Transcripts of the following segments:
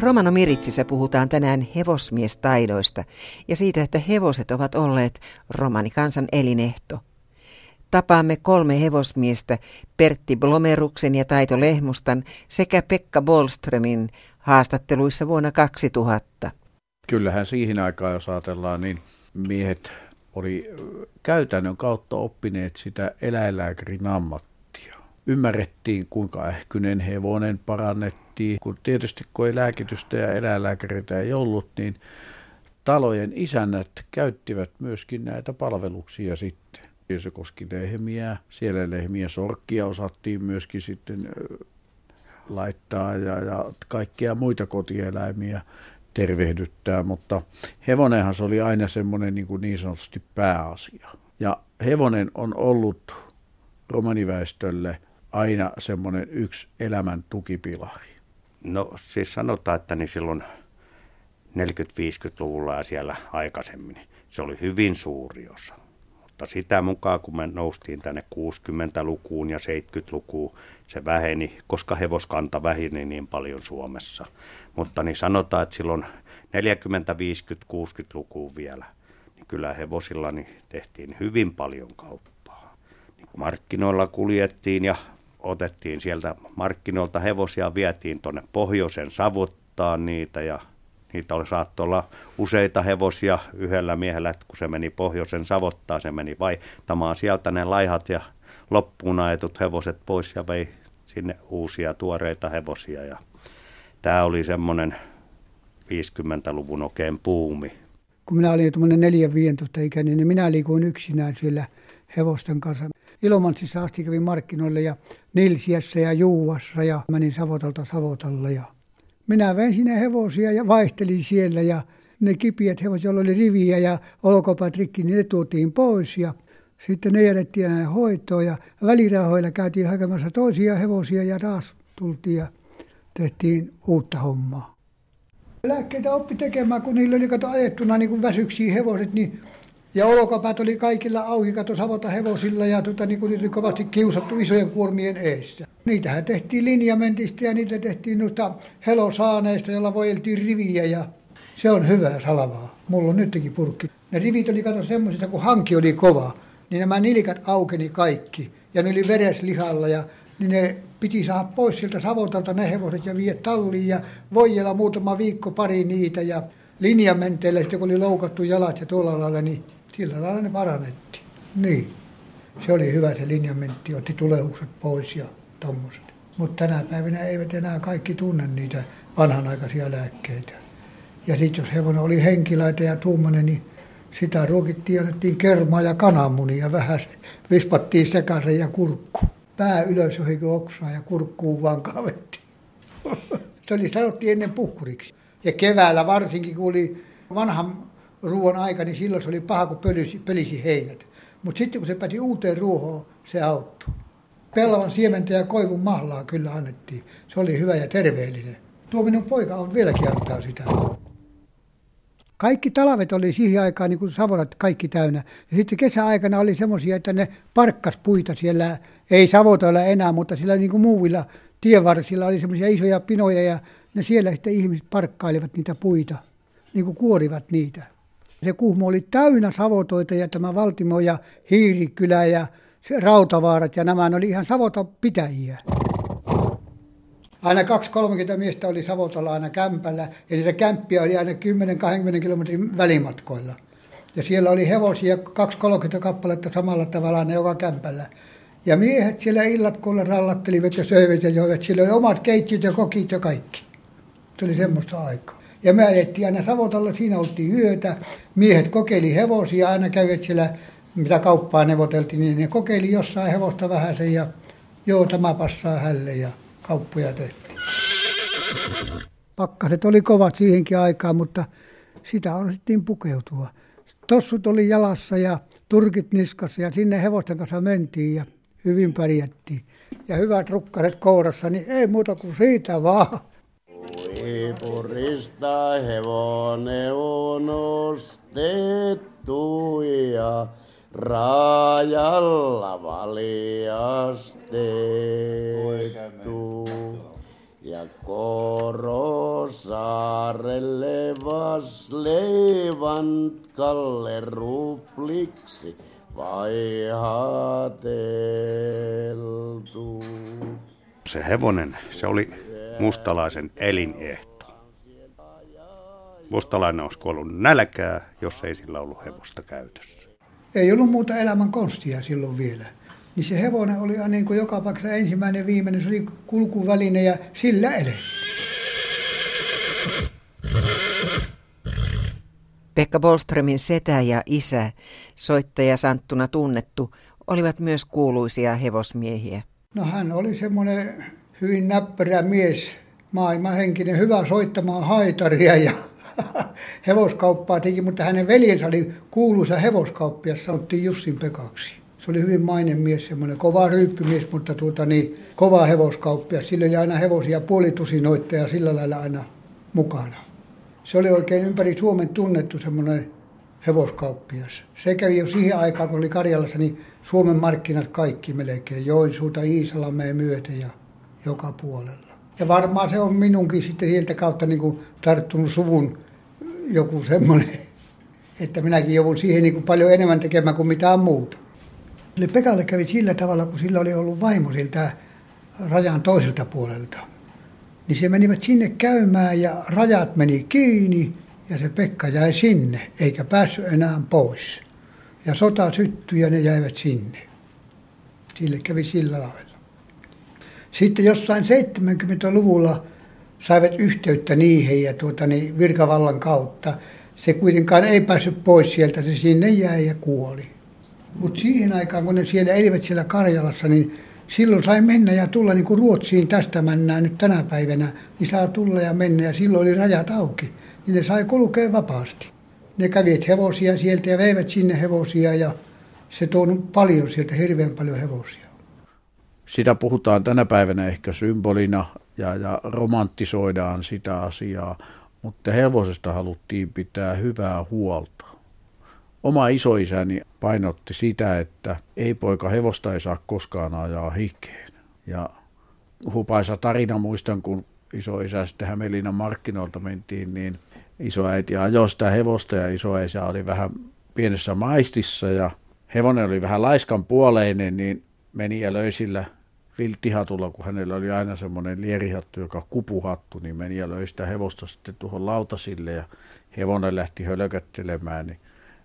Romano Miritsissä puhutaan tänään hevosmiestaidoista ja siitä, että hevoset ovat olleet romanikansan elinehto. Tapaamme kolme hevosmiestä, Pertti Blomeruksen ja Taito Lehmustan sekä Pekka Bolströmin haastatteluissa vuonna 2000. Kyllähän siihen aikaan, jos ajatellaan, niin miehet oli käytännön kautta oppineet sitä eläinlääkärin ammattia. Ymmärrettiin, kuinka ähkynen hevonen parannettiin. Kun tietysti kun ei lääkitystä ja eläinlääkäreitä ei ollut, niin talojen isännät käyttivät myöskin näitä palveluksia sitten. Ja se koski lehmiä, siellä lehmiä sorkkia osattiin myöskin sitten laittaa ja, ja kaikkia muita kotieläimiä tervehdyttää, mutta hevonenhan se oli aina semmoinen niin, kuin niin sanotusti pääasia. Ja hevonen on ollut romaniväestölle aina semmoinen yksi elämän tukipilari. No siis sanotaan, että niin silloin 40-50-luvulla ja siellä aikaisemmin se oli hyvin suuri osa. Mutta sitä mukaan, kun me noustiin tänne 60-lukuun ja 70-lukuun, se väheni, koska hevoskanta väheni niin paljon Suomessa. Mutta niin sanotaan, että silloin 40, 50, 60-lukuun vielä, niin kyllä hevosilla niin tehtiin hyvin paljon kauppaa. Niin markkinoilla kuljettiin ja otettiin sieltä markkinoilta hevosia, vietiin tuonne pohjoisen savuttaan niitä ja Niitä oli saattoi olla useita hevosia yhdellä miehellä, että kun se meni pohjoisen savottaa, se meni vaihtamaan sieltä ne laihat ja loppuun ajetut hevoset pois ja vei sinne uusia tuoreita hevosia. Ja tämä oli semmoinen 50-luvun oikein puumi. Kun minä olin tuommoinen 4-15 ikäinen, niin minä liikuin yksinään siellä hevosten kanssa. Ilomantsissa asti kävin markkinoille ja Nilsiässä ja Juuassa ja menin Savotalta Savotalle ja minä vein sinne hevosia ja vaihtelin siellä ja ne kipiät hevoset, joilla oli riviä ja olkopäät rikki, niin ne tuotiin pois ja sitten ne jätettiin aina hoitoon ja välirahoilla käytiin hakemassa toisia hevosia ja taas tultiin ja tehtiin uutta hommaa. Lääkkeitä oppi tekemään, kun niillä oli kato ajettuna niin väsyksiä hevoset, niin ja olkapäät oli kaikilla auki, kato savota hevosilla ja tota, niin niitä oli kovasti kiusattu isojen kuormien eessä. Niitähän tehtiin linjamentista ja niitä tehtiin noista helosaaneista, jolla voideltiin riviä ja se on hyvää salavaa. Mulla on nytkin purkki. Ne rivit oli kato semmoisista, kun hanki oli kova, niin nämä nilkat aukeni kaikki ja ne oli vereslihalla ja niin ne piti saada pois sieltä Savotalta ne hevoset ja vie talliin ja voijella muutama viikko pari niitä ja linjamenteillä sitten kun oli loukattu jalat ja tuolla lailla, niin sillä lailla ne parannettiin. Niin. Se oli hyvä se linjamentti, otti tuleukset pois ja tommoset. Mutta tänä päivänä eivät enää kaikki tunne niitä vanhanaikaisia lääkkeitä. Ja sitten jos hevonen oli henkilaita ja tuommoinen, niin sitä ruokittiin, annettiin kermaa ja kananmunia vähän. Vispattiin sekaisin ja kurkku. Pää ylös johonkin oksaa ja kurkkuun vaan kavettiin. Se oli sanottiin ennen puhkuriksi. Ja keväällä varsinkin, kun oli vanhan ruoan aika, niin silloin se oli paha, kun pölisi, pölisi heinät. Mutta sitten kun se pääti uuteen ruohoon, se auttoi. Pellavan siementä ja koivun mahlaa kyllä annettiin. Se oli hyvä ja terveellinen. Tuo minun poika on vieläkin antaa sitä. Kaikki talvet oli siihen aikaan niin kuin kaikki täynnä. Ja sitten kesäaikana oli semmoisia, että ne parkkas puita siellä, ei savotoilla enää, mutta sillä niin kuin muuvilla tienvarsilla oli semmoisia isoja pinoja ja ne siellä sitten ihmiset parkkailivat niitä puita, niin kuin kuorivat niitä. Se Kuhmo oli täynnä savotoita ja tämä Valtimo ja Hiirikylä ja Rautavaarat ja nämä oli ihan savota pitäjiä. Aina 2-30 miestä oli Savotalla aina kämpällä ja niitä kämppiä oli aina 10-20 kilometrin välimatkoilla. Ja siellä oli hevosia 2-30 kappaletta samalla tavalla ne joka kämpällä. Ja miehet siellä illat kun rallattelivat ja söivät ja joivat, siellä oli omat keittiöt ja kokit ja kaikki. Oli semmoista aikaa. Ja me ajettiin aina Savotalla, siinä oltiin yötä. Miehet kokeili hevosia, aina kävivät siellä, mitä kauppaa neuvoteltiin, niin ne kokeili jossain hevosta vähän sen ja joo, tämä passaa hälle ja kauppoja tehtiin. Pakkaset oli kovat siihenkin aikaan, mutta sitä osittiin pukeutua. Tossut oli jalassa ja turkit niskassa ja sinne hevosten kanssa mentiin ja hyvin pärjättiin. Ja hyvät rukkaset kourassa, niin ei muuta kuin siitä vaan. Purista hevonen on ostettu ja rajalla valjastettu. Ja Korosaarelle vas leivant Kalle rupliksi vaihateltu. Se hevonen, se oli mustalaisen elinehto. Mustalainen olisi kuollut nälkää, jos ei sillä ollut hevosta käytössä. Ei ollut muuta elämän konstia silloin vielä. Niin se hevonen oli niin kuin joka paikassa ensimmäinen viimeinen, se oli kulkuväline ja sillä elettiin. Pekka Bolströmin setä ja isä, soittaja Santtuna tunnettu, olivat myös kuuluisia hevosmiehiä. No hän oli semmoinen hyvin näppärä mies, maailmanhenkinen, hyvä soittamaan haitaria ja hevoskauppaa teki, mutta hänen veljensä oli kuuluisa hevoskauppias, sanottiin Jussin Pekaksi. Se oli hyvin mainen mies, semmoinen kova ryyppymies, mutta tuota niin, kova hevoskauppias. Sillä oli aina hevosia puolitusinoita ja sillä lailla aina mukana. Se oli oikein ympäri Suomen tunnettu semmoinen hevoskauppias. Se kävi jo siihen aikaan, kun oli Karjalassa, niin Suomen markkinat kaikki melkein. Joensuuta, Iisalameen myöten ja joka puolella. Ja varmaan se on minunkin sitten sieltä kautta niin kuin tarttunut suvun joku semmoinen, että minäkin joudun siihen niin kuin paljon enemmän tekemään kuin mitään muuta. Eli Pekalle kävi sillä tavalla, kun sillä oli ollut vaimo siltä rajan toiselta puolelta. Niin se menivät sinne käymään ja rajat meni kiinni ja se Pekka jäi sinne, eikä päässyt enää pois. Ja sota syttyi ja ne jäivät sinne. Sille kävi sillä lailla. Sitten jossain 70-luvulla saivat yhteyttä niihin ja tuota, niin virkavallan kautta. Se kuitenkaan ei päässyt pois sieltä, se sinne jäi ja kuoli. Mutta siihen aikaan, kun ne siellä elivät siellä Karjalassa, niin silloin sai mennä ja tulla niin kuin Ruotsiin tästä mennään nyt tänä päivänä, niin saa tulla ja mennä ja silloin oli rajat auki, niin ne sai kulkea vapaasti. Ne kävivät hevosia sieltä ja veivät sinne hevosia ja se tuonut paljon sieltä, hirveän paljon hevosia. Sitä puhutaan tänä päivänä ehkä symbolina ja, ja romanttisoidaan sitä asiaa, mutta hevosesta haluttiin pitää hyvää huolta. Oma isoisäni painotti sitä, että ei poika hevosta ei saa koskaan ajaa hikeen. Ja hupaisa tarina muistan, kun isoisä sitten Hämeenlinnan markkinoilta mentiin, niin isoäiti ajoi sitä hevosta ja isoisä oli vähän pienessä maistissa ja hevonen oli vähän laiskan puoleinen, niin meni ja löi sillä vilttihatulla, kun hänellä oli aina semmoinen lierihattu, joka kupuhattu, niin meni ja löi sitä hevosta sitten tuohon lautasille ja hevonen lähti hölköttelemään, niin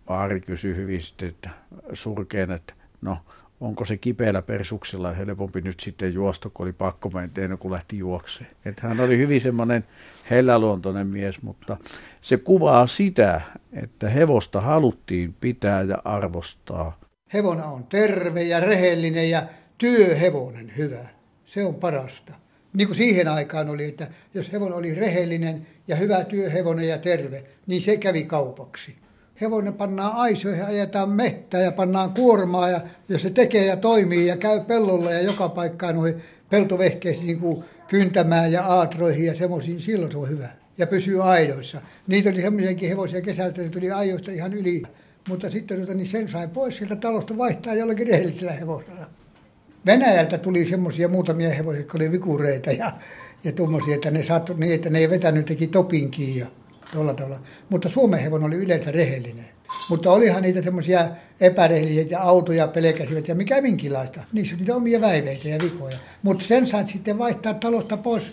Aari kysyi hyvin sitten, että surkeen, että no onko se kipeällä persuksella helpompi nyt sitten juosta, kun oli pakko mennä, kun lähti juokseen. Että hän oli hyvin semmoinen helläluontoinen mies, mutta se kuvaa sitä, että hevosta haluttiin pitää ja arvostaa. Hevona on terve ja rehellinen ja työhevonen hyvä. Se on parasta. Niin kuin siihen aikaan oli, että jos hevonen oli rehellinen ja hyvä työhevonen ja terve, niin se kävi kaupaksi hevonen pannaan aisoihin, ajetaan mettää ja pannaan kuormaa ja, ja se tekee ja toimii ja käy pellolla ja joka paikkaan noihin peltovehkeisiin niin kuin kyntämään ja aatroihin ja semmoisiin, silloin se on hyvä. Ja pysyy aidoissa. Niitä oli semmoisiakin hevosia kesältä, ne tuli aidoista ihan yli. Mutta sitten tuota, niin sen sai pois sieltä talosta vaihtaa jollakin rehellisellä hevosella. Venäjältä tuli semmoisia muutamia hevosia, jotka oli vikureita ja, ja tuommoisia, että ne saattoi niin, että ne ei vetänyt, teki topinkiin ja tuolla tavalla. Mutta Suomen hevonen oli yleensä rehellinen. Mutta olihan niitä semmoisia epärehellisiä ja autoja pelkäsivät ja mikä minkälaista. Niissä on niitä omia väiveitä ja vikoja. Mutta sen saat sitten vaihtaa talosta pois.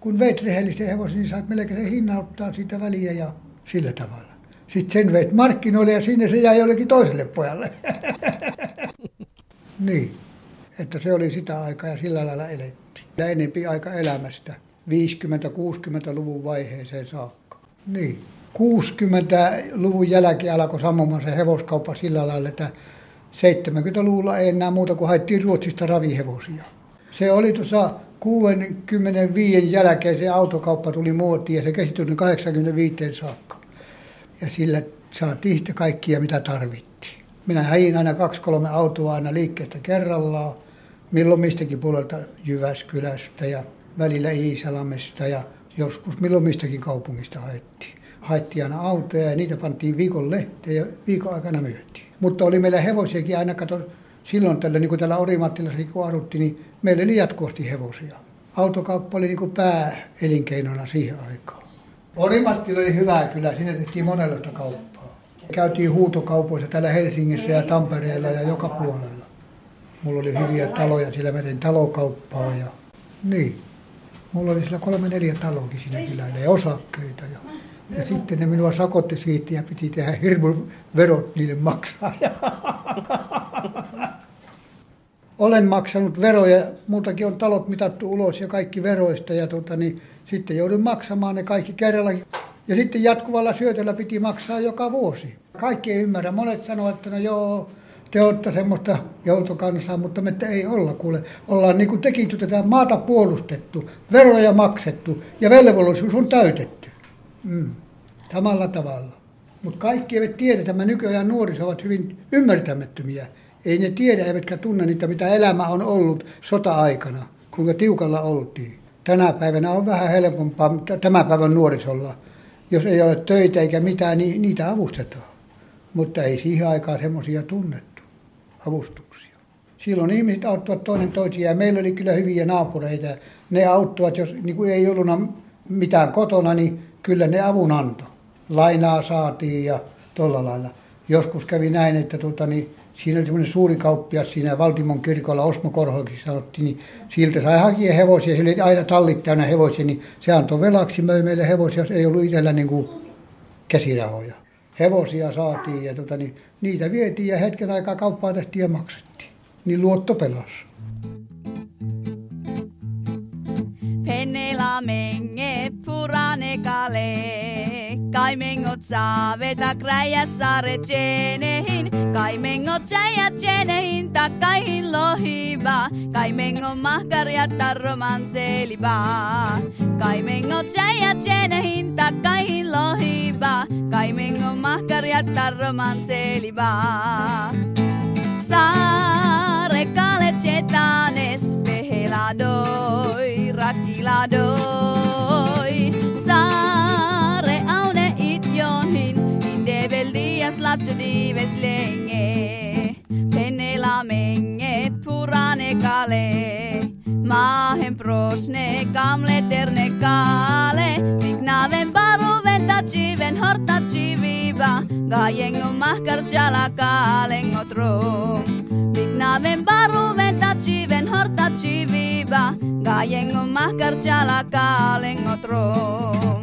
Kun veit rehellisten hevosen, niin saat melkein ottaa siitä väliä ja sillä tavalla. Sitten sen veit markkinoille ja sinne se jäi jollekin toiselle pojalle. niin, että se oli sitä aikaa ja sillä lailla elettiin. Ja enempi aika elämästä 50-60-luvun vaiheeseen saakka. Niin. 60-luvun jälkeen alkoi sammumaan se hevoskauppa sillä lailla, että 70-luvulla ei enää muuta kuin haettiin Ruotsista ravihevosia. Se oli tuossa 65 jälkeen se autokauppa tuli muotiin ja se kesti 85 saakka. Ja sillä saatiin sitten kaikkia mitä tarvittiin. Minä häin aina kaksi-kolme autoa aina liikkeestä kerrallaan, milloin mistäkin puolelta Jyväskylästä ja välillä Iisalamesta ja joskus milloin mistäkin kaupungista haettiin. Haettiin aina autoja ja niitä pantiin viikon lehteen ja viikon aikana myytiin. Mutta oli meillä hevosiakin aina, kato, silloin tällä, niin kuin täällä Orimattilassa kun aruttiin, niin meillä oli jatkuvasti hevosia. autokauppa oli niin pääelinkeinona siihen aikaan. Orimattila oli hyvä kyllä, siinä tehtiin monenlaista kauppaa. Käytiin huutokaupoissa täällä Helsingissä ja Tampereella ja joka puolella. Mulla oli hyviä taloja, sillä mä tein talokauppaa ja niin. Mulla oli sillä kolme neljä taloakin siinä kylällä ja osakkeita. Ja, ja sitten ne minua sakotti siitä ja piti tehdä hirmu verot niille maksaa. Olen maksanut veroja, muutakin on talot mitattu ulos ja kaikki veroista ja tota, niin, sitten joudun maksamaan ne kaikki kerralla. Ja sitten jatkuvalla syötöllä piti maksaa joka vuosi. Kaikki ei ymmärrä. Monet sanovat, että no joo, te olette semmoista joutokansaa, mutta me ei olla, kuule. Ollaan niin kuin tekin tätä maata puolustettu, veroja maksettu ja velvollisuus on täytetty. Mm. Samalla tavalla. Mutta kaikki eivät tiedä, että nykyään nuoriso ovat hyvin ymmärtämättömiä. Ei ne tiedä eivätkä tunne niitä, mitä elämä on ollut sota-aikana, kuinka tiukalla oltiin. Tänä päivänä on vähän helpompaa tämän päivän nuorisolla. Jos ei ole töitä eikä mitään, niin niitä avustetaan. Mutta ei siihen aikaan semmoisia tunnettu avustuksia. Silloin ihmiset auttavat toinen toisiaan ja meillä oli kyllä hyviä naapureita. Ne auttavat, jos niin kuin ei ollut mitään kotona, niin kyllä ne avun antoi. Lainaa saatiin ja tuolla lailla. Joskus kävi näin, että tuota, niin siinä oli semmoinen suuri kauppias siinä Valtimon kirkolla, Osmo Korhokin sanottiin, niin siltä sai hakea hevosia, sillä oli aina tallit täynnä hevosia, niin se antoi velaksi, möi meille hevosia, ei ollut itsellä niin kuin käsirahoja. Hevosia saatiin ja tota, niin, niitä vietiin ja hetken aikaa kauppaa tehtiin ja maksettiin. Niin luotto pelasi. Penela menge purane kale Kaimengot saaveta kräjä saare jenehin Kaimengot jäjä jenehin takaihin lohiva Kaimengo mahkarja tarroman seliva Kaimengot jäjä jenehin takaihin lohiva Kaimengo mahkarja tarroman seliva Saare kale jetanes peheladoi rakiladoi latsu dives lenge Penela menge purane kale. Maahen prosne kamle terne kale. Vignaven baruven tachiven horta chiviva Gajengo mahkar jala kalengo trom Vignaven baruven tachiven horta chiviva Gajengo mahkar jala kalengo trom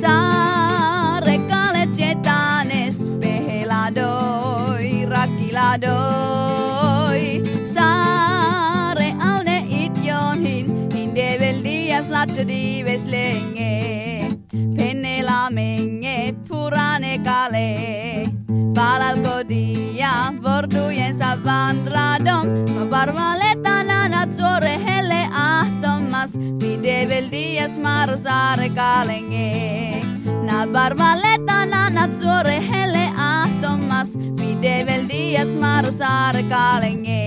Saare kale jetanes peheladoi rakiladoi Saare aune itjohin Inde vel dias latsu dives lenge. Penela menge purane kale. Palalko dia vordujensa vandradom Parvaletan anat suore helle ahtomas. Pide vel dias marsaare kalenge. Na barvaletan anat suore helle Pide vel dias marsaare kalenge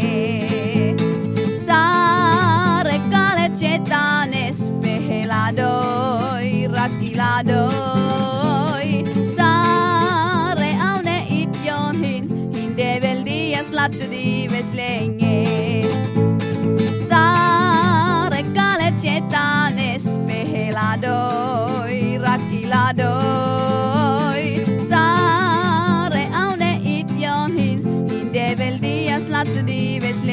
Saare kale chetanes peheladoi rakiladoi Saare aune itjohin Hinde dias latsu dives lenge. Saare kale chetanes peheladoi rakiladoi To the best.